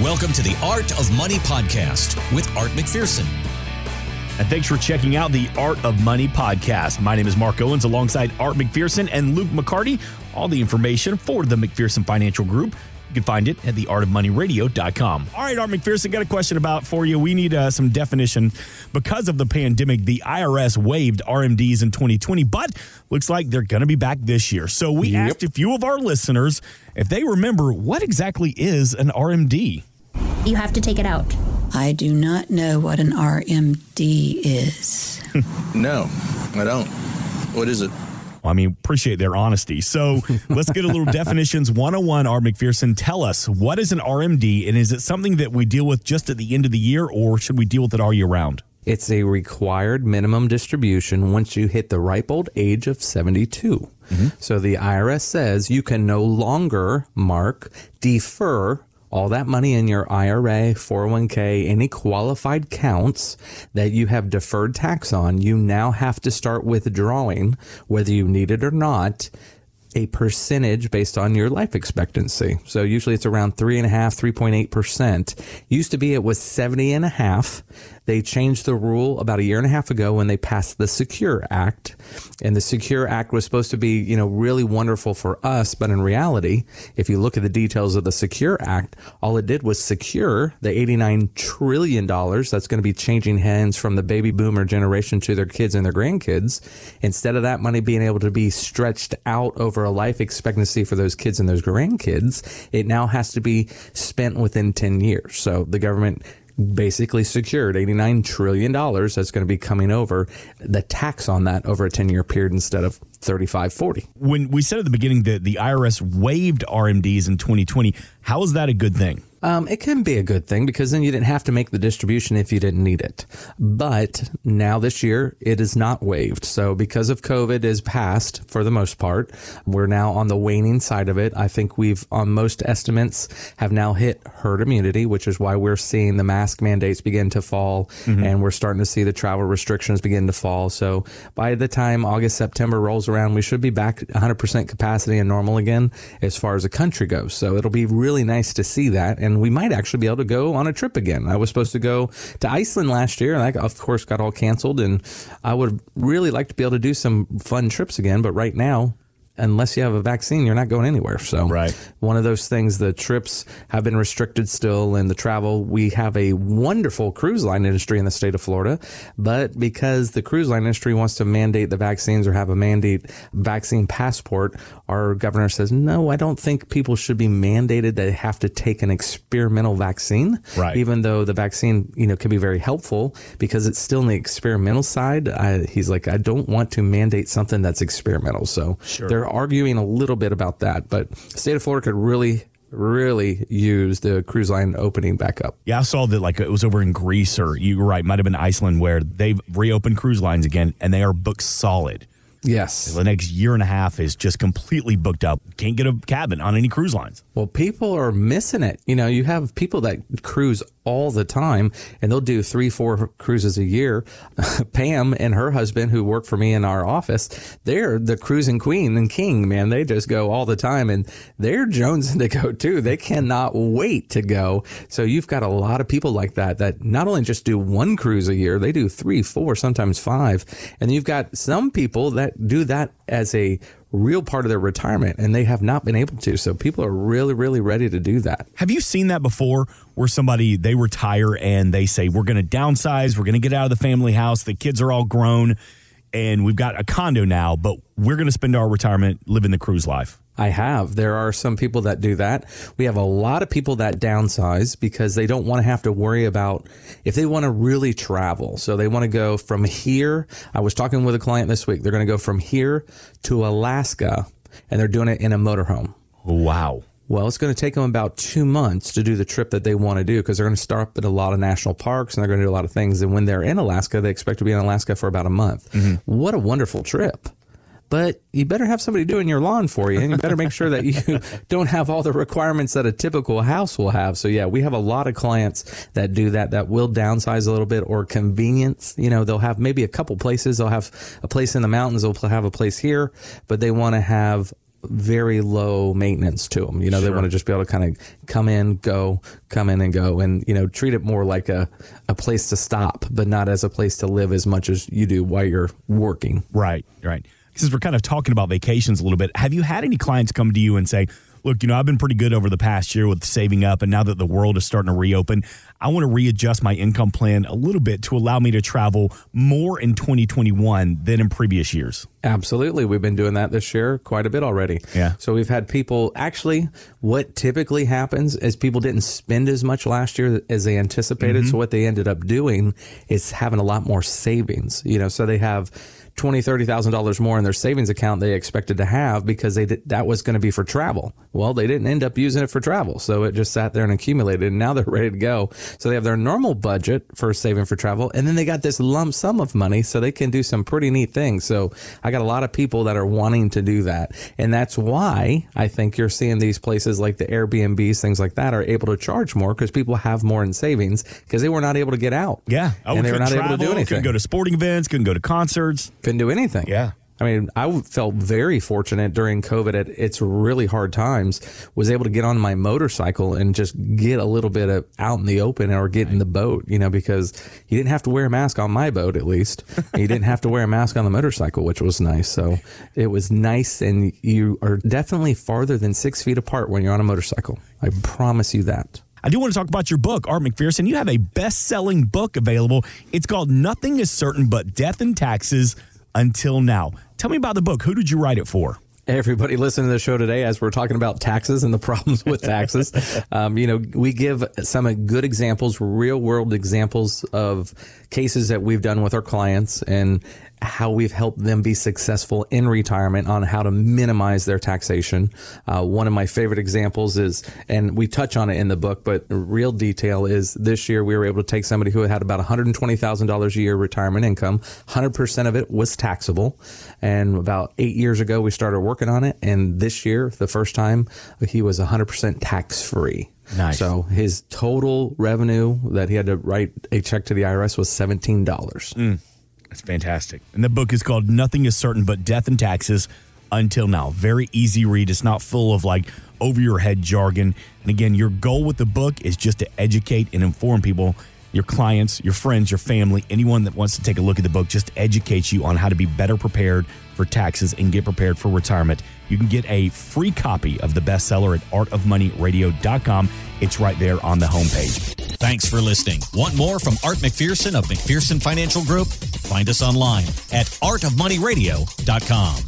Welcome to the Art of Money podcast with Art McPherson. And thanks for checking out the Art of Money podcast. My name is Mark Owens alongside Art McPherson and Luke McCarty. All the information for the McPherson Financial Group. You can find it at theartofmoneyradio.com. All right, Art McPherson, got a question about for you. We need uh, some definition. Because of the pandemic, the IRS waived RMDs in 2020, but looks like they're going to be back this year. So we Yep. asked a few of our listeners if they remember what exactly is an RMD. You have to take it out. I do not know what an RMD is. No, I don't. What is it? I mean, appreciate their honesty. So let's get a little definitions 101. Art McPherson, tell us what is an RMD and is it something that we deal with just at the end of the year or should we deal with it all year round? It's a required minimum distribution once you hit the ripe old age of 72. Mm-hmm. So the IRS says you can no longer, Mark, defer all that money in your IRA, 401k, any qualified counts that you have deferred tax on. You now have to start withdrawing, whether you need it or not, a percentage based on your life expectancy. So usually it's around three and a half, 3.8%. Used to be it was 70 and a half. They changed the rule about a year and a half ago when they passed the Secure Act. And the Secure Act was supposed to be, you know, really wonderful for us. But in reality, if you look at the details of the Secure Act, all it did was secure the $89 trillion that's going to be changing hands from the baby boomer generation to their kids and their grandkids. Instead of that money being able to be stretched out over a life expectancy for those kids and those grandkids, it now has to be spent within 10 years. So the government basically secured $89 trillion that's going to be coming over the tax on that over a 10 year period instead of 35 40 When we said at the beginning that the IRS waived RMDs in 2020, how is that a good thing? Um, it can be a good thing because then you didn't have to make the distribution if you didn't need it. But now this year it is not waived. So because of COVID is passed for the most part, we're now on the waning side of it. I think we've on most estimates have now hit herd immunity, which is why we're seeing the mask mandates begin to fall and we're starting to see the travel restrictions begin to fall. So by the time August, September rolls around, we should be back 100% capacity and normal again as far as the country goes. So it'll be really nice to see that. And we might actually be able to go on a trip again. I was supposed to go to Iceland last year, and I, of course, got all canceled. And I would really like to be able to do some fun trips again. But right now, unless you have a vaccine, you're not going anywhere. So, Right. one of those things, the trips have been restricted still, and the travel. We have a wonderful cruise line industry in the state of Florida, but because the cruise line industry wants to mandate the vaccines or have a mandate vaccine passport, our governor says, no, I don't think people should be mandated to have to take an experimental vaccine. Right. Even though the vaccine, you know, can be very helpful because it's still in the experimental side. I, he's like, I don't want to mandate something that's experimental. So they're arguing a little bit about that, but state of Florida could really, really use the cruise line opening back up. Yeah, I saw that like it was over in Greece or you were right, might have been Iceland where they've reopened cruise lines again and they are booked solid. Yes. The next year and a half is just completely booked up. Can't get a cabin on any cruise lines. Well, people are missing it. You know, you have people that cruise all the time and they'll do three, four cruises a year. Pam and her husband, who work for me in our office, they're the cruising queen and king, man. They just go all the time and they're jonesing to go too. They cannot wait to go. So you've got a lot of people like that that not only just do one cruise a year, they do three, four, sometimes five. And you've got some people that do that as a real part of their retirement and they have not been able to. So people are really, really ready to do that. Have you seen that before where somebody they retire and they say we're going to downsize, we're going to get out of the family house, the kids are all grown and we've got a condo now, but we're going to spend our retirement living the cruise life. I have. There are some people that do that. We have a lot of people that downsize because they don't want to have to worry about if they want to really travel. So they want to go from here. I was talking with a client this week. They're going to go from here to Alaska and they're doing it in a motorhome. Wow. Well, it's going to take them about two months to do the trip that they want to do because they're going to stop at a lot of national parks and they're going to do a lot of things. And when they're in Alaska, they expect to be in Alaska for about a month. Mm-hmm. What a wonderful trip. But you better have somebody doing your lawn for you, and you better make sure that you don't have all the requirements that a typical house will have. So, yeah, we have a lot of clients that do that, that will downsize a little bit or convenience. You know, they'll have maybe a couple places. They'll have a place in the mountains, they'll have a place here, but they want to have very low maintenance to them. You know, they want to just be able to kind of come in, go, come in and go, and you know, treat it more like a a place to stop, but not as a place to live as much as you do while you're working. Right, right. Since we're kind of talking about vacations a little bit, have you had any clients come to you and say, look, you know, I've been pretty good over the past year with saving up, and now that the world is starting to reopen, I want to readjust my income plan a little bit to allow me to travel more in 2021 than in previous years. Absolutely. We've been doing that this year quite a bit already. Yeah. So we've had people actually, what typically happens is people didn't spend as much last year as they anticipated. Mm-hmm. So what they ended up doing is having a lot more savings, you know, so they have twenty, thirty thousand dollars more in their savings account they expected to have because they did, that was going to be for travel. Well, they didn't end up using it for travel, so it just sat there and accumulated. And now they're ready to go. So they have their normal budget for saving for travel, and then they got this lump sum of money, so they can do some pretty neat things. So I got a lot of people that are wanting to do that, and that's why I think you're seeing these places like the Airbnbs, things like that, are able to charge more because people have more in savings because they were not able to get out. Yeah. Oh, and they were not able to do anything Couldn't go to sporting events, couldn't go to concerts. Couldn't do anything. Yeah. I mean, I felt very fortunate during COVID at its really hard times, was able to get on my motorcycle and just get a little bit of out in the open or get in the boat, you know, because you didn't have to wear a mask on my boat, at least. you didn't have to wear a mask on the motorcycle, which was nice. So it was nice. And you are definitely farther than six feet apart when you're on a motorcycle. I promise you that. I do want to talk about your book, Art McPherson. You have a best selling book available. It's called Nothing is Certain But Death and Taxes Until Now. Tell me about the book. Who did you write it for? everybody listening to the show today as we're talking about taxes and the problems with taxes. um, you know, we give some good examples, real world examples of cases that we've done with our clients and how we've helped them be successful in retirement on how to minimize their taxation. Uh, one of my favorite examples is, and we touch on it in the book, but real detail is this year we were able to take somebody who had about $120,000 a year retirement income. 100% of it was taxable. And about eight years ago, we started working on it. And this year, the first time, he was 100% tax free. Nice. So his total revenue that he had to write a check to the IRS was $17. That's fantastic. And the book is called Nothing is Certain But Death and Taxes Until Now. Very easy read. It's not full of like over your head jargon. And again, your goal with the book is just to educate and inform people, your clients, your friends, your family, anyone that wants to take a look at the book, just to educate you on how to be better prepared for taxes and get prepared for retirement. You can get a free copy of the bestseller at artofmoneyradio.com. It's right there on the homepage. Thanks for listening. Want more from Art McPherson of McPherson Financial Group? Find us online at artofmoneyradio.com.